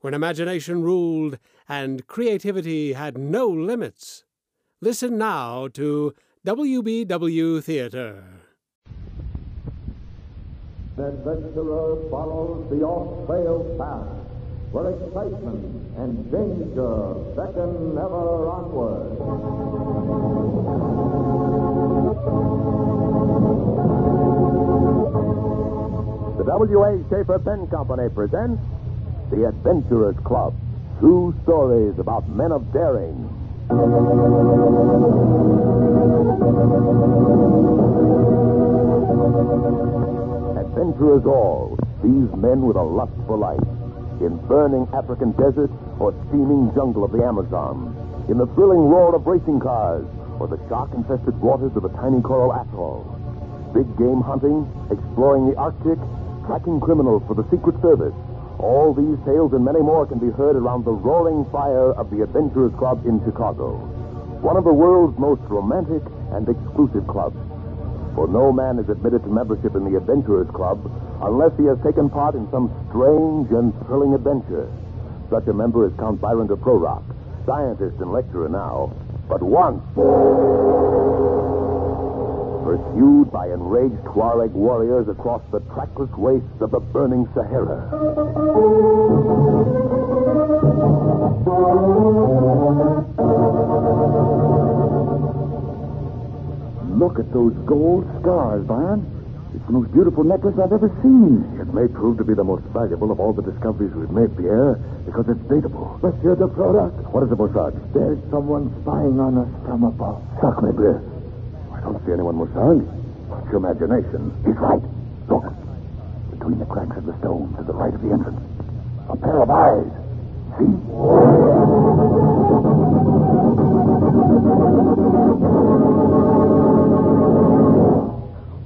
when imagination ruled and creativity had no limits. Listen now to WBW Theater. The adventurer follows the off-trail path where excitement and danger beckon ever onward. The W.A. Sheaffer Pen Company presents The Adventurers Club. True stories about men of daring. Adventurers all, these men with a lust for life. In burning African desert or steaming jungle of the Amazon. In the thrilling roar of racing cars or the shark-infested waters of a tiny coral atoll. Big game hunting, exploring the Arctic, tracking criminals for the Secret Service. All these tales and many more can be heard around the roaring fire of the Adventurers Club in Chicago. One of the world's most romantic and exclusive clubs. For no man is admitted to membership in the Adventurers Club unless he has taken part in some strange and thrilling adventure. Such a member is Count Byron de Prorock, scientist and lecturer now, but once pursued by enraged Tuareg warriors across the trackless wastes of the burning Sahara. Look at those gold stars, Byron. It's the most beautiful necklace I've ever seen. It may prove to be the most valuable of all the discoveries we've made, Pierre, because it's dateable. Monsieur de Prorock, What is it, Mossad? there's someone spying on us from above. Sacre bleu. I don't see anyone, Mossad. It's your imagination. He's right. Look. Between the cracks of the stones to the right of the entrance. A pair of eyes.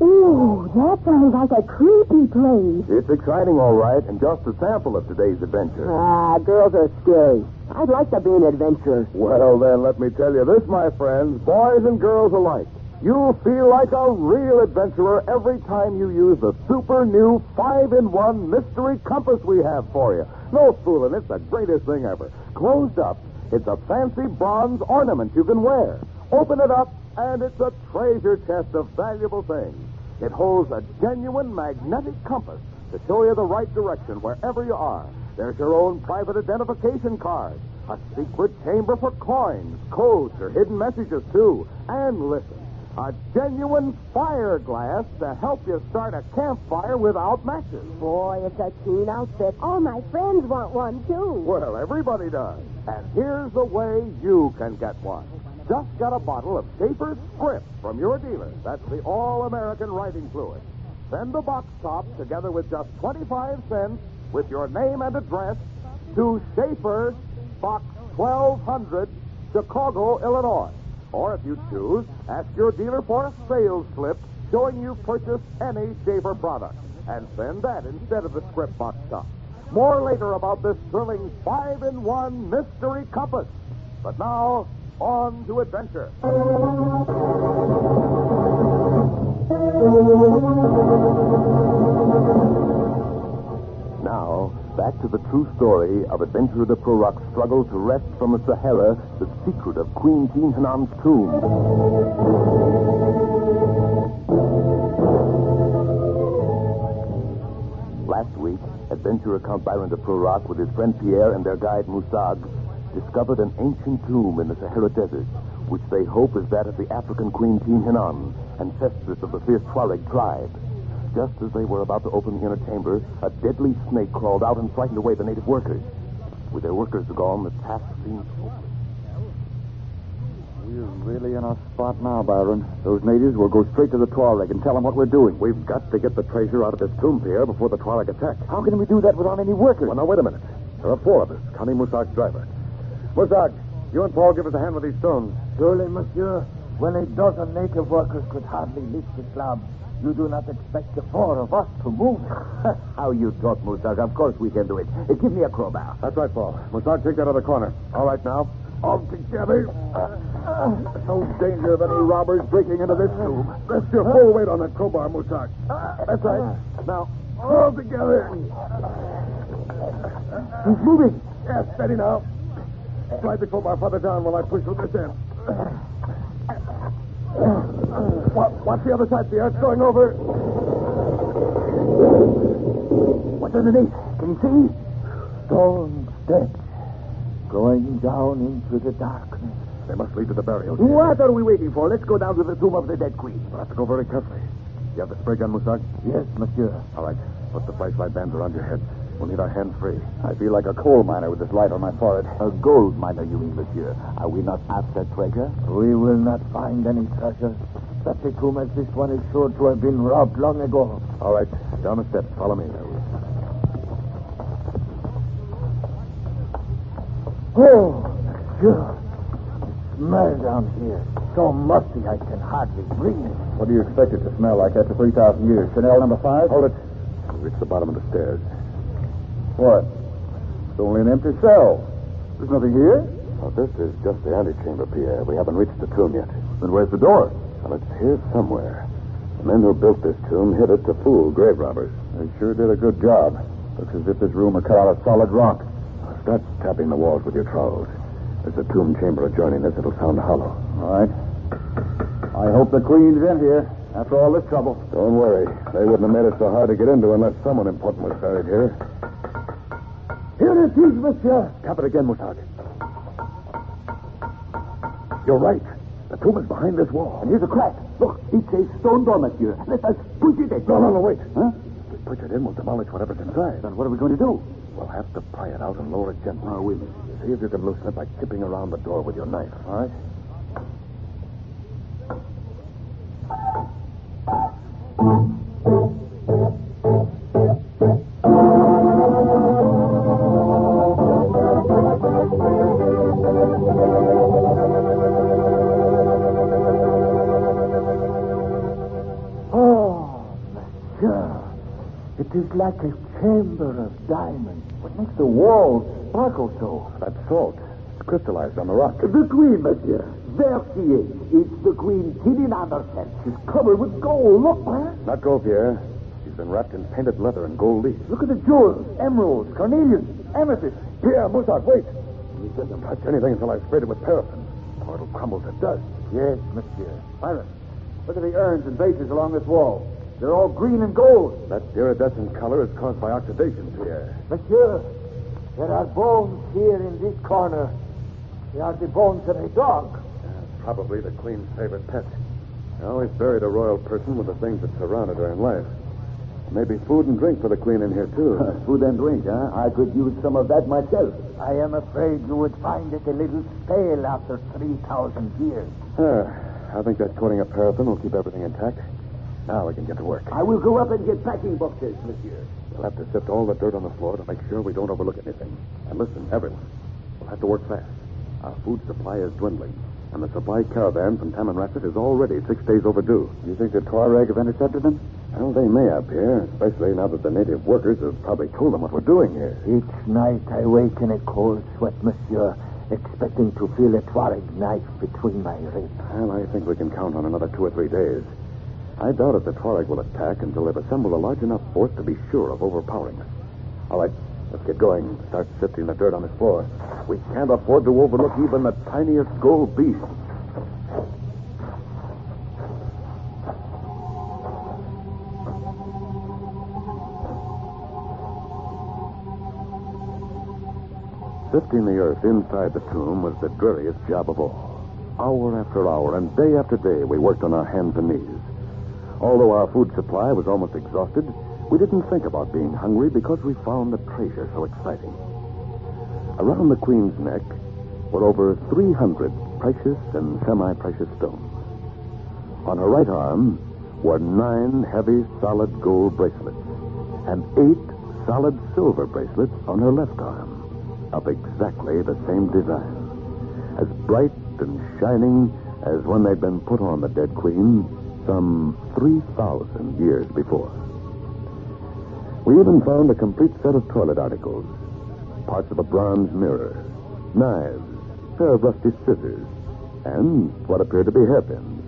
Ooh, that sounds like a creepy place. It's exciting, all right, and just a sample of today's adventure. Ah, girls are scary. I'd like to be an adventurer. Well, then, let me tell you this, my friends, boys and girls alike. You'll feel like a real adventurer every time you use the super new 5 in 1 mystery compass we have for you. No fooling, it's the greatest thing ever. Closed up, it's a fancy bronze ornament you can wear. Open it up, and it's a treasure chest of valuable things. It holds a genuine magnetic compass to show you the right direction wherever you are. There's your own private identification card, a secret chamber for coins, codes, or hidden messages, too. And listen, a genuine fire glass to help you start a campfire without matches. Boy, it's a keen outfit. All my friends want one, too. Well, everybody does. And here's the way you can get one. Just get a bottle of Sheaffer's Script from your dealer. That's the all-American writing fluid. Send the box top together with just 25 cents with your name and address to Sheaffer, Box 1200, Chicago, Illinois. Or if you choose, ask your dealer for a sales slip showing you've purchased any Sheaffer product. And send that instead of the script box top. More later about this thrilling five-in-one mystery compass. But now, on to adventure. Back to the true story of Adventurer de Prorock's struggle to wrest from the Sahara the secret of Queen Tin Hinan's tomb. Last week, adventurer Count Byron de Prorock with his friend Pierre and their guide Musag discovered an ancient tomb in the Sahara Desert, which they hope is that of the African Queen Tin Hinan, ancestress of the fierce Tuareg tribe. Just as they were about to open the inner chamber, a deadly snake crawled out and frightened away the native workers. With their workers gone, the task seemed hopeless. We're really in a spot now, Byron. Those natives will go straight to the Tuareg and tell them what we're doing. We've got to get the treasure out of this tomb, Pierre, before the Tuareg attack. How can we do that without any workers? Well, now, wait a minute. There are four of us, counting Musag's driver. Muzak, you and Paul give us a hand with these stones. Surely, monsieur, when a dozen native workers could hardly lift the slab, you do not expect the four of us to move. How you talk, Muzak. Of course we can do it. Uh, give me a crowbar. That's right, Paul. Muzak, take that other corner. All right, now. All together. no danger of any robbers breaking into this tomb. Rest your full weight on that crowbar, Muzak. That's right. Now, all together. He's moving. Yes, steady now. Slide the crowbar farther down while I push with this end. Watch, the other side. The earth's going over. What's underneath? Can you see? Stone steps going down into the darkness. They must lead to the burial. What are we waiting for? Let's go down to the tomb of the dead queen. We'll have to go very carefully. You have the spray gun, Musak? Yes, monsieur. All right. Put the flashlight bands around your head. We'll need our hands free. I feel like a coal miner with this light on my forehead. A gold miner, you mean, monsieur? Are we not after treasure? We will not find any treasure. Such a tomb as this one is sure to have been robbed long ago. All right. Down the steps. Follow me. Oh, monsieur. Smell down here. So musty I can hardly breathe. What do you expect it to smell like after 3,000 years? Chanel number five? Hold it. Reach the bottom of the stairs. What? It's only an empty cell. There's nothing here? Well, this is just the antechamber, Pierre. We haven't reached the tomb yet. Then where's the door? Well, it's here somewhere. The men who built this tomb hid it to fool grave robbers. They sure did a good job. Looks as if this room were cut out of solid rock. Start tapping the walls with your trowels. There's a tomb chamber adjoining this. It'll sound hollow. All right. I hope the queen's in here after all this trouble. Don't worry. They wouldn't have made it so hard to get into unless someone important was buried here. It is, monsieur. Tap it again, Musad. You're right. The tomb is behind this wall. And here's a crack. Look, it's a stone door, monsieur. Let us push it in. No, no, no, wait. Huh? If we push it in, we'll demolish whatever's inside. Then what are we going to do? We'll have to pry it out and lower it gently. Ah, oh, we See if you can loosen it by chipping around the door with your knife. All right? Like a chamber of diamonds. What makes the walls sparkle so? That's salt. It's crystallized on the rock. The queen, monsieur. There she is. It's the queen sitting on her head. She's covered with gold. Look, man. Not gold, Pierre. She's been wrapped in painted leather and gold leaf. Look at the jewels. Emeralds, carnelians, amethysts. Pierre, Musad, wait. You shouldn't touch anything until I've sprayed it with paraffin, or it'll crumble to dust. Yes, monsieur. Byron, look at the urns and vases along this wall. They're all green and gold. That iridescent color is caused by oxidation, Pierre. Monsieur, there are bones here in this corner. They are the bones of a dog. Probably the queen's favorite pet. They always buried a royal person with the things that surrounded her in life. Maybe food and drink for the queen in here, too. Food and drink, huh? I could use some of that myself. I am afraid you would find it a little stale after 3,000 years. Ah, I think that coating of paraffin will keep everything intact. Now we can get to work. I will go up and get packing boxes, monsieur. We'll have to sift all the dirt on the floor to make sure we don't overlook anything. And listen, everyone, we'll have to work fast. Our food supply is dwindling, and the supply caravan from Tamanrasset is already six days overdue. You think the Tuareg have intercepted them? Well, they may have, Pierre, especially now that the native workers have probably told them what we're doing here. Each night I wake in a cold sweat, monsieur, expecting to feel a Tuareg knife between my ribs. Well, I think we can count on another two or three days. I doubt if the Tuareg will attack until they've assembled a large enough force to be sure of overpowering us. All right, let's get going. Start sifting the dirt on this floor. We can't afford to overlook even the tiniest gold beast. Sifting the earth inside the tomb was the dreariest job of all. Hour after hour and day after day, we worked on our hands and knees. Although our food supply was almost exhausted, we didn't think about being hungry because we found the treasure so exciting. Around the queen's neck were over 300 precious and semi-precious stones. On her right arm were nine heavy, solid gold bracelets and eight solid silver bracelets on her left arm of exactly the same design. as bright and shining as when they'd been put on the dead queen some 3,000 years before. We even found a complete set of toilet articles parts of a bronze mirror, knives, a pair of rusty scissors, and what appeared to be hairpins.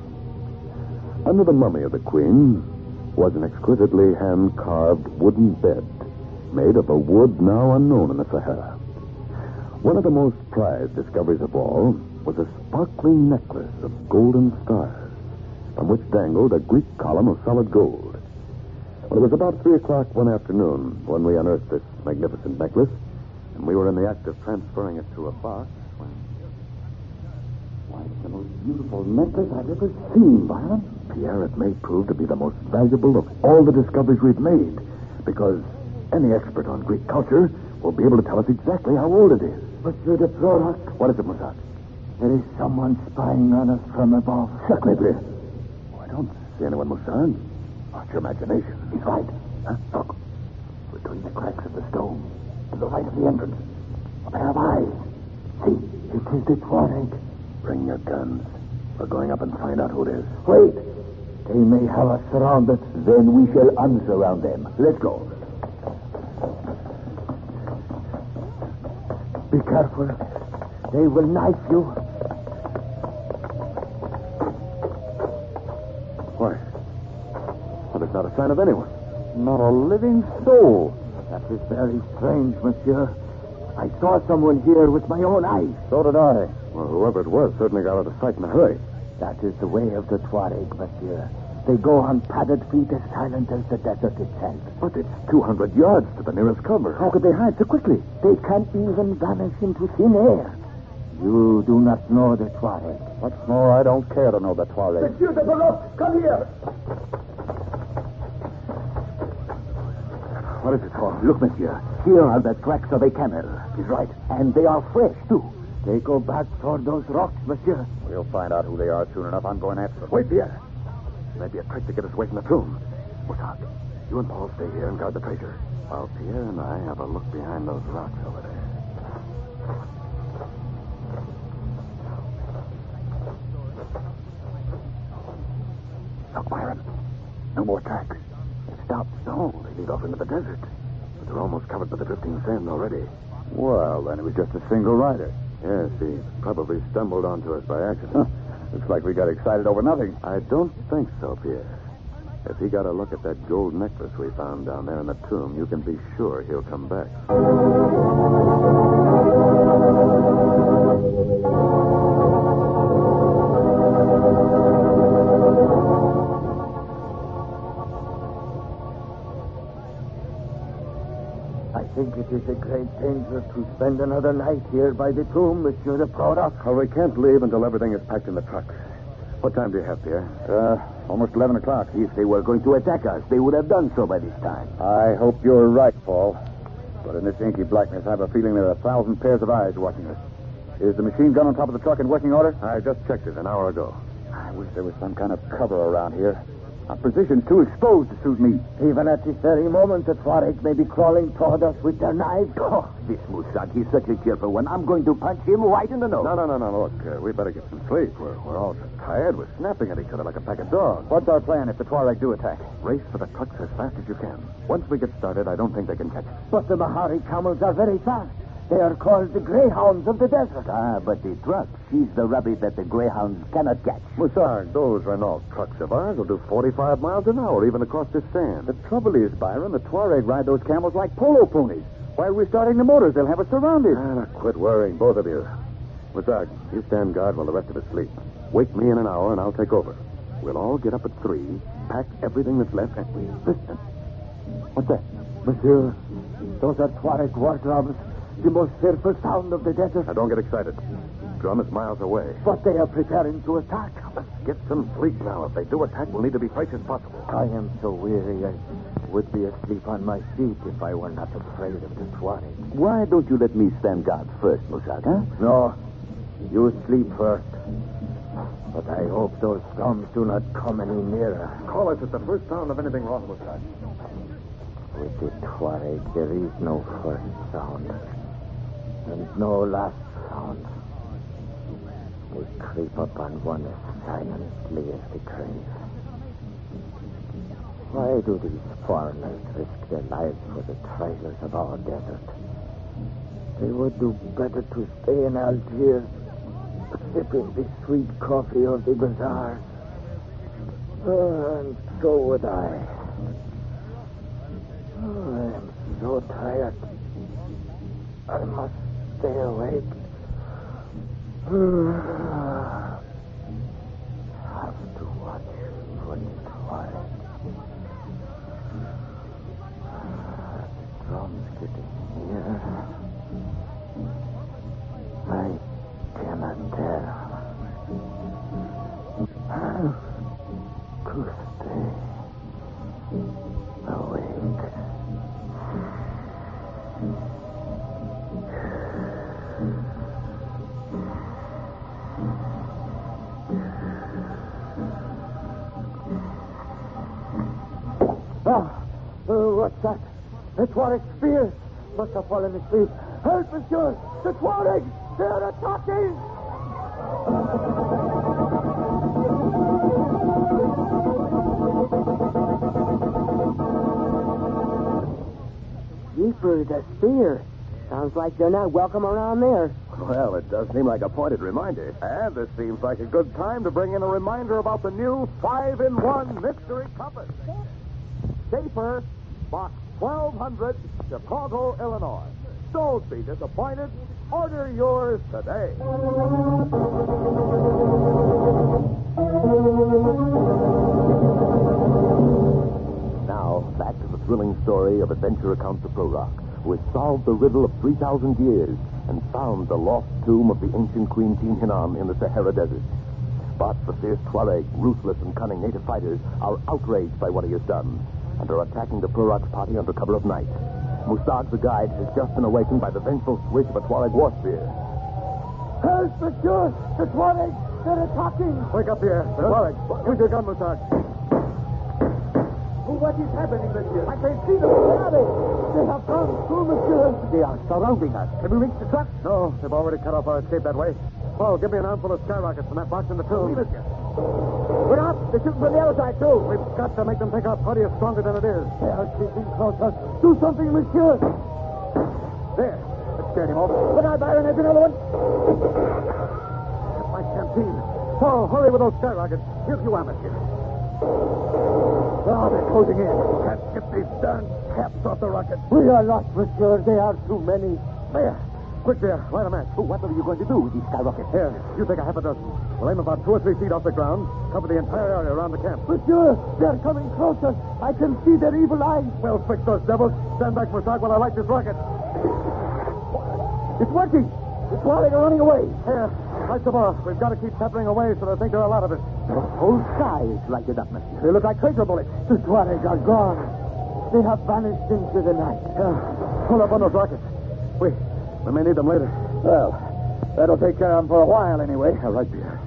Under the mummy of the queen was an exquisitely hand carved wooden bed made of a wood now unknown in the Sahara. One of the most prized discoveries of all was a sparkling necklace of golden stars from which dangled a Greek column of solid gold. Well, it was about three o'clock one afternoon when we unearthed this magnificent necklace, and we were in the act of transferring it to a box when. Why, it's the most beautiful necklace I've ever seen, Byron. Pierre, it may prove to be the most valuable of all the discoveries we've made, because any expert on Greek culture will be able to tell us exactly how old it is. Monsieur de Prorock, What is it, Mossad? there is someone spying on us from above. Sacre bleu. See anyone, Mossad. Oh, it's your imagination. He's right. Huh? Look, between the cracks of the stone, to the right of the entrance, a pair of eyes. See, it is the Tuareg. Bring your guns. We're going up and find out who it is. Wait. They may have us surrounded. Then we shall unsurround them. Let's go. Be careful. They will knife you. Why? Well, there's not a sign of anyone. Not a living soul. That is very strange, monsieur. I saw someone here with my own eyes. So did I. Well, whoever it was certainly got out of sight in a hurry. That is the way of the Tuareg, monsieur. They go on padded feet as silent as the desert itself. But it's 200 yards to the nearest cover. How could they hide so quickly? They can't even vanish into thin air. You do not know the Tuareg. What's more, I don't care to know the Tuareg. Monsieur de Prorock, come here. What is it for? Look, monsieur. Here are the tracks of a camel. He's right. And they are fresh, too. They go back toward those rocks, monsieur. We'll find out who they are soon enough. I'm going after them. Wait, Pierre. Maybe a trick to get us away from the tomb. Mossad, you and Paul stay here and guard the treasure. While Pierre and I have a look behind those rocks over there. Look, Byron. No more tracks. No, they lead off into the desert. But they're almost covered by the drifting sand already. Well, then it was just a single rider. Yes, he probably stumbled onto us by accident. Looks like we got excited over nothing. I don't think so, Pierre. If he got a look at that gold necklace we found down there in the tomb, you can be sure he'll come back. A great danger to spend another night here by the tomb, Monsieur de Prorock. Well, we can't leave until everything is packed in the trucks. What time do you have, Pierre? Uh, almost 11 o'clock. If they were going to attack us, they would have done so by this time. I hope you're right, Paul. But in this inky blackness, I have a feeling there are a thousand pairs of eyes watching us. Is the machine gun on top of the truck in working order? I just checked it an hour ago. I wish there was some kind of cover around here. Our position's too exposed to suit me. Even at this very moment, the Tuareg may be crawling toward us with their knives. Oh, this Mossad, he's such a cheerful one. I'm going to punch him right in the nose. No, no, no, no. Look, uh, we better get some sleep. We're, we're all so tired. We're snapping at each other like a pack of dogs. What's our plan if the Tuareg do attack? Race for the trucks as fast as you can. Once we get started, I don't think they can catch us. But the Mahari camels are very fast. They are called the greyhounds of the desert. Ah, but the truck, she's the rabbit that the greyhounds cannot catch. Mossad, those Renault trucks of ours will do 45 miles an hour even across this sand. The trouble is, Byron, the Tuareg ride those camels like polo ponies. While we're starting the motors, they'll have us surrounded. Ah, now quit worrying, both of you. Mossad, you stand guard while the rest of us sleep. Wake me in an hour and I'll take over. We'll all get up at three, pack everything that's left, and we listen. What's that? Monsieur, those are Tuareg war drums. The most fearful sound of the desert. Now, don't get excited. Drum is miles away. But they are preparing to attack. Let's get some sleep now. If they do attack, we'll need to be fresh as possible. I am so weary, I would be asleep on my feet if I were not afraid of the Tuareg. Why don't you let me stand guard first, Mossad, huh? No, you sleep first. But I hope those drums do not come any nearer. Call us at the first sound of anything wrong, Mossad. With the Tuareg, there is no first sound. And no last sound. They creep up on one as silently as the grave. Why do these foreigners risk their lives for the treasures of our desert? They would do better to stay in Algiers, sipping the sweet coffee of the bazaar. Oh, and so would I. Oh, I am so tired. I must stay awake. what's that? The Tuareg spear must have fallen asleep. Help, monsieur! The Tuareg! They're attacking! Jeeper, the spear. Sounds like they're not welcome around there. Well, it does seem like a pointed reminder. And this seems like a good time to bring in a reminder about the new five in one mystery compass. Sheaffer, box 1200, Chicago, Illinois. Don't be disappointed. Order yours today. Now, back to the thrilling story of adventure adventurer Count Rock, who has solved the riddle of 3,000 years and found the lost tomb of the ancient Queen Tin Hinan in the Sahara Desert. But the fierce Tuareg, ruthless and cunning native fighters, are outraged by what he has done and are attacking de Prorock's party under cover of night. Musag, the guide, has just been awakened by the vengeful swish of a Tuareg war spear. Help, monsieur! The Tuareg! They're attacking! Wake up here. The Tuareg. Use your gun, Musag. What is happening, monsieur? I can see them. Where are they? They have gone through, monsieur. They are surrounding us. Can we reach the truck? No, they've already cut off our escape that way. Paul, give me an armful of skyrockets from that box in the tomb. We're up. They're shooting from the other side, too. We've got to make them think our party is stronger than it is. They are creeping closer. Do something, monsieur. There. That scared him off. But I, Byron, there's another one. That's my canteen. Paul, hurry with those skyrockets. Here's you, amateur. Oh, ah, they're closing in. Can't get these darn caps off the rockets. We are lost, monsieur. They are too many. There. Quick uh, there. Light a match. Oh, what are you going to do with these skyrockets? Here, you take a half a dozen. We'll aim about two or three feet off the ground. Cover the entire area around the camp. Monsieur, they're coming closer. I can see their evil eyes. Well, fix those devils. Stand back, Musag, while I light this rocket. It's working. The Tuareg are running away. Here, light the off. We've got to keep peppering away so they think there are a lot of us. The whole sky is lighted up, monsieur. They look like tracer bullets. The Tuareg are gone. They have vanished into the night. Yeah. Hold up on those rockets. We, we may need them later. Well, that'll take care of them for a while anyway. All right, dear.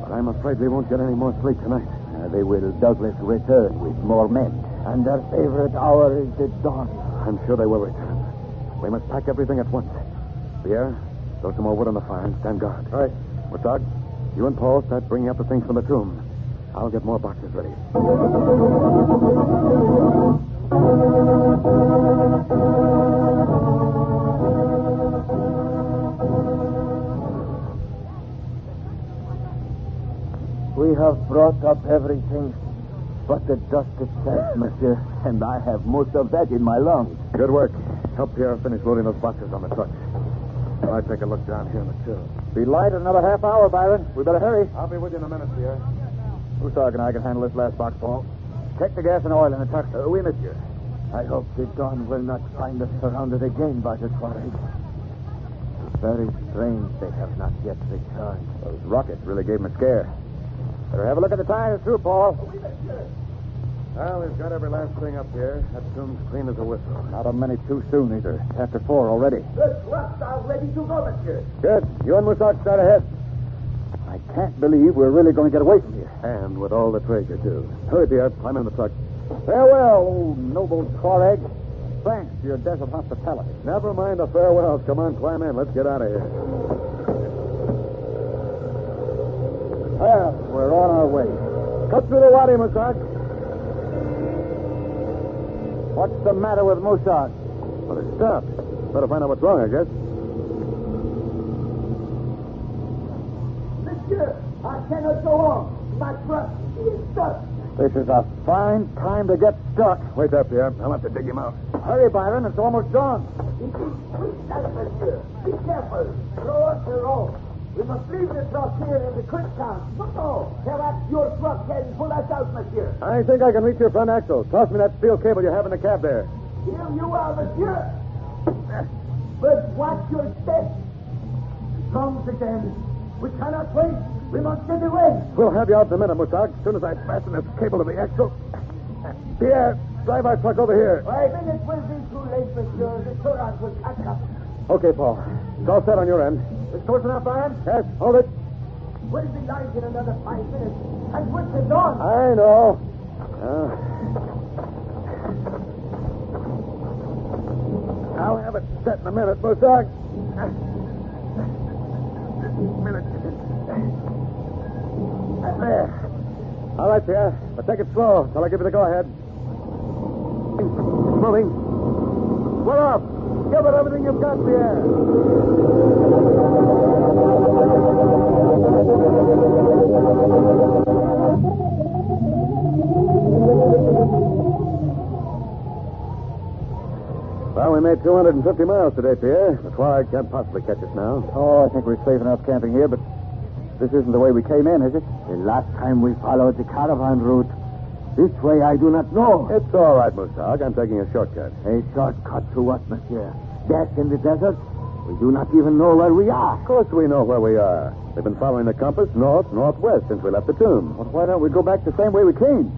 But I'm afraid we won't get any more sleep tonight. Uh, they will doubtless return with more men. And their favorite hour is the dawn. I'm sure they will return. We must pack everything at once. Pierre, throw some more wood on the fire and stand guard. All right. Musag, you and Paul start bringing up the things from the tomb. I'll get more boxes ready. Have brought up everything but the dust itself, monsieur. And I have most of that in my lungs. Good work. Help Pierre finish loading those boxes on the truck. I'll take a look down here in the till. Be light in another half hour, Byron. We better hurry. I'll be with you in a minute, Pierre. Usag and I can handle this last box, Paul. Check the gas and oil in the truck. Uh, we monsieur. I hope the dawn will not find us surrounded again by the Tuareg. Very strange they have not yet returned. Those rockets really gave him a scare. Better have a look at the tires, too, Paul. Well, we've got every last thing up here. That tomb's clean as a whistle. Not a minute too soon, either. After four already. The trucks are ready to go, monsieur. Good. You and Musag start ahead. I can't believe we're really going to get away from here. And with all the treasure, too. Hurry, Pierre. Climb in the truck. Farewell, old noble Tuareg. Thanks for your desert hospitality. Never mind the farewells. Come on, climb in. Let's get out of here. Well, we're on our way. Cut through the wadi, Musag. What's the matter with Musag? Well, it stopped. Better find out what's wrong, I guess. Monsieur, I cannot go on. My truck is stuck. This is a fine time to get stuck. Wait there, Pierre. I'll have to dig him out. Hurry, Byron. It's almost dawn. It is quick time, monsieur. Be careful. Throw us the rope. We must leave the truck here in the quick town. No, no. Perhaps your truck can pull us out, monsieur. I think I can reach your front axle. Toss me that steel cable you have in the cab there. Here you are, monsieur. But watch your step. Comes again. We cannot wait. We must get away. We'll have you out in a minute, Musag, as soon as I fasten this cable to the axle. Pierre, drive our truck over here. I think it will be too late, monsieur. The Tuareg will catch up. Okay, Paul. It's all set on your end. It's close enough, Byron? Yes, hold it. We'll be live in another five minutes. And with the dawn. I know. Uh, I'll have it set in a minute, Musag. minute. There. All right, Pierre. But take it slow till I give you the go-ahead. It's moving. We're off. Give it everything you've got, Pierre. Well, we made 250 miles today, Pierre. The twilight can't possibly catch us now. Oh, I think we're safe enough camping here, but this isn't the way we came in, is it? The last time we followed the caravan route. This way I do not know. It's all right, Musag. I'm taking a shortcut. A shortcut to what, monsieur? Death in the desert? We do not even know where we are. Of course we know where we are. They've been following the compass north, northwest since we left the tomb. Well, why don't we go back the same way we came?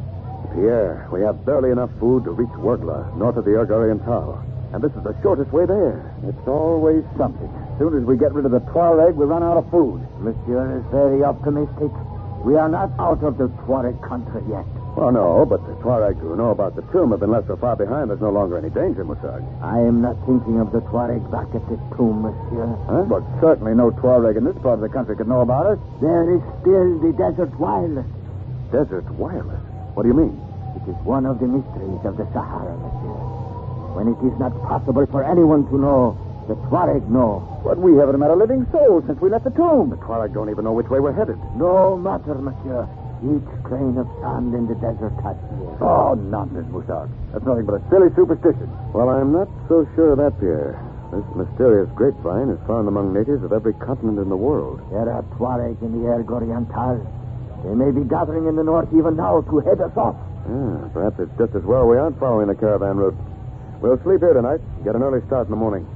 Pierre, we have barely enough food to reach Ouargla, north of the Erg Oriental. And this is the shortest way there. It's always something. As soon as we get rid of the Tuareg, we run out of food. Monsieur is very optimistic. We are not out of the Tuareg country yet. Well, no, but the Tuareg who know about the tomb have been left so far behind there's no longer any danger, Musag. I am not thinking of the Tuareg back at the tomb, monsieur. Huh? But certainly no Tuareg in this part of the country could know about us. There is still the desert wireless. Desert wireless? What do you mean? It is one of the mysteries of the Sahara, monsieur. When it is not possible for anyone to know, the Tuareg know. But we haven't met a living soul since we left the tomb. The Tuareg don't even know which way we're headed. No matter, monsieur. Each grain of sand in the desert has ear. Oh, nonsense, Musag. That's nothing but a silly superstition. Well, I'm not so sure of that, Pierre. This mysterious grapevine is found among natives of every continent in the world. There are Tuareg in the Air Oriental. They may be gathering in the north even now to head us off. Yeah, perhaps it's just as well we aren't following the caravan route. We'll sleep here tonight. Get an early start in the morning.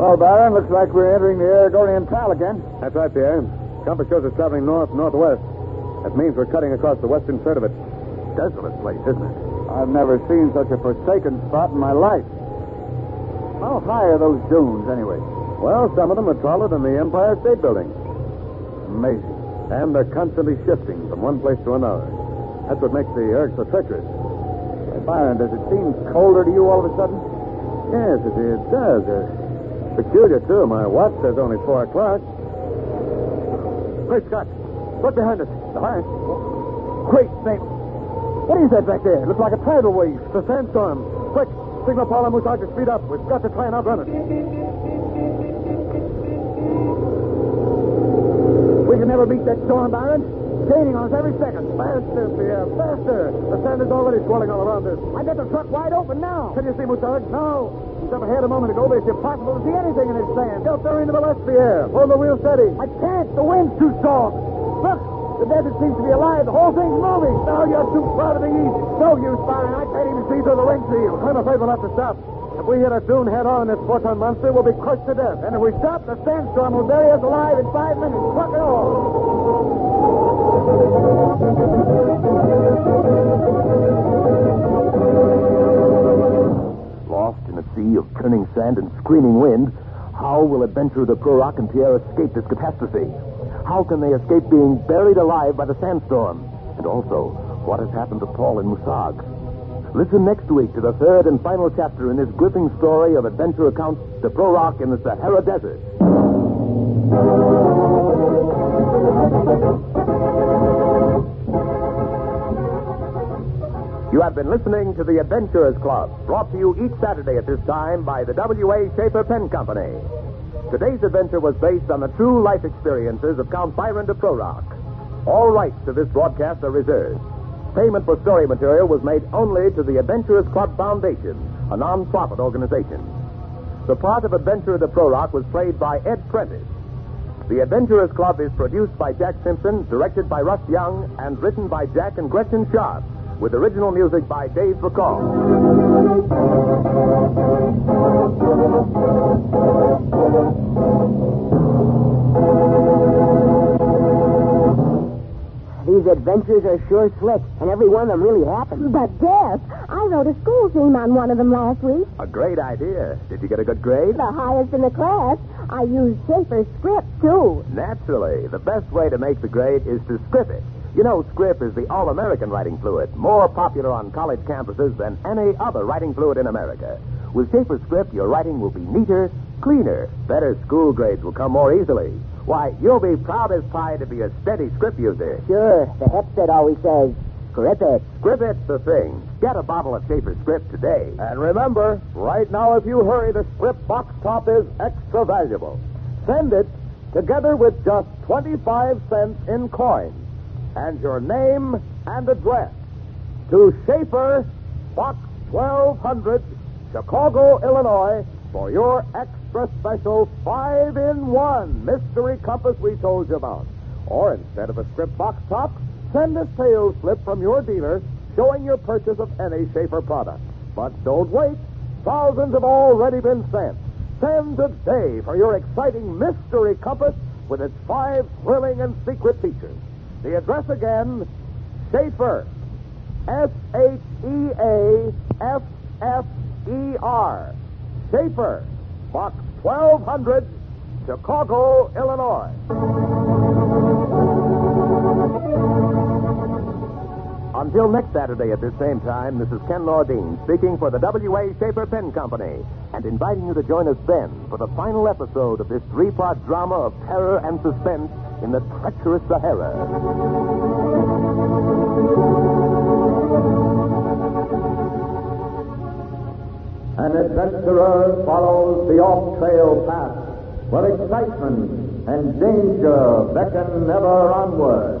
Well, Baron, looks like we're entering the Erg Oriental again. That's right, Pierre. Compass shows us traveling north northwest. That means we're cutting across the western third of it. Desolate place, isn't it? I've never seen such a forsaken spot in my life. How high are those dunes, anyway? Well, some of them are taller than the Empire State Building. Amazing. And they're constantly shifting from one place to another. That's what makes the Erg so treacherous. Byron, does it seem colder to you all of a sudden? Yes, it, it does. Uh, peculiar, too. My watch says only four o'clock. Great Scott. Look behind us. Behind? Great name. What is that back there? Looks like a tidal wave. It's a sandstorm. Quick, signal Paul and Musag to speed up. We've got to try and outrun it. We can never beat that storm, Byron. Gaining on us every second. Faster, Pierre, uh, faster. The sand is already swelling all around us. I got the truck wide open now. Can you see Musag? No. Step ahead a moment ago, but it's impossible to see anything in this sand. Still throwing to the left, Pierre. Hold the wheel steady. I can't. The wind's too strong. Look, the desert seems to be alive. The whole thing's moving. Now you're too far to the east. No use, Byron. I can't even see through the wind shield. I'm afraid we'll have to stop. If we hit a dune head on, this four-ton monster we'll be crushed to death. And if we stop, the sandstorm will bury us alive in five minutes. Fuck it all. Lost in a sea of turning sand and screaming wind, how will adventurer de Prorock and Pierre escape this catastrophe? How can they escape being buried alive by the sandstorm? And also, what has happened to Paul and Musag? Listen next week to the third and final chapter in this gripping story of adventure accounts de Prorock in the Sahara Desert. You have been listening to The Adventurers Club, brought to you each Saturday at this time by the W.A. Sheaffer Pen Company. Today's adventure was based on the true life experiences of Count Byron de Prorock. All rights to this broadcast are reserved. Payment for story material was made only to the Adventurers Club Foundation, a non-profit organization. The part of Adventurer de Prorock was played by Ed Prentice. The Adventurers Club is produced by Jack Simpson, directed by Russ Young, and written by Jack and Gretchen Sharp, with original music by Dave McCall. These adventures are sure slick, and every one of them really happened. But, Death, I wrote a school theme on one of them last week. A great idea. Did you get a good grade? The highest in the class. I used Sheaffer's script, too. Naturally. The best way to make the grade is to script it. You know, Script is the all American writing fluid, more popular on college campuses than any other writing fluid in America. With Sheaffer Script, your writing will be neater, cleaner. Better school grades will come more easily. Why, you'll be proud as pie to be a steady script user. Sure, the Hepstead always says, grip it. Script it's the thing. Get a bottle of Sheaffer Script today. And remember, right now, if you hurry, the script box top is extra valuable. Send it together with just 25 cents in coins and your name and address to Sheaffer, Box 1200, Chicago, Illinois, for your extra special five in one mystery compass we told you about. Or instead of a script box top, send a sales slip from your dealer showing your purchase of any Sheaffer product. But don't wait. Thousands have already been sent. Send today for your exciting mystery compass with its five thrilling and secret features. The address again, Sheaffer. S H E A F F E R. Sheaffer. Box 1200, Chicago, Illinois. Until next Saturday at this same time, this is Ken Nordine speaking for the W.A. Sheaffer Pen Company and inviting you to join us then for the final episode of this three part drama of terror and suspense in the treacherous Sahara. An adventurer follows the off-trail path where excitement and danger beckon ever onward.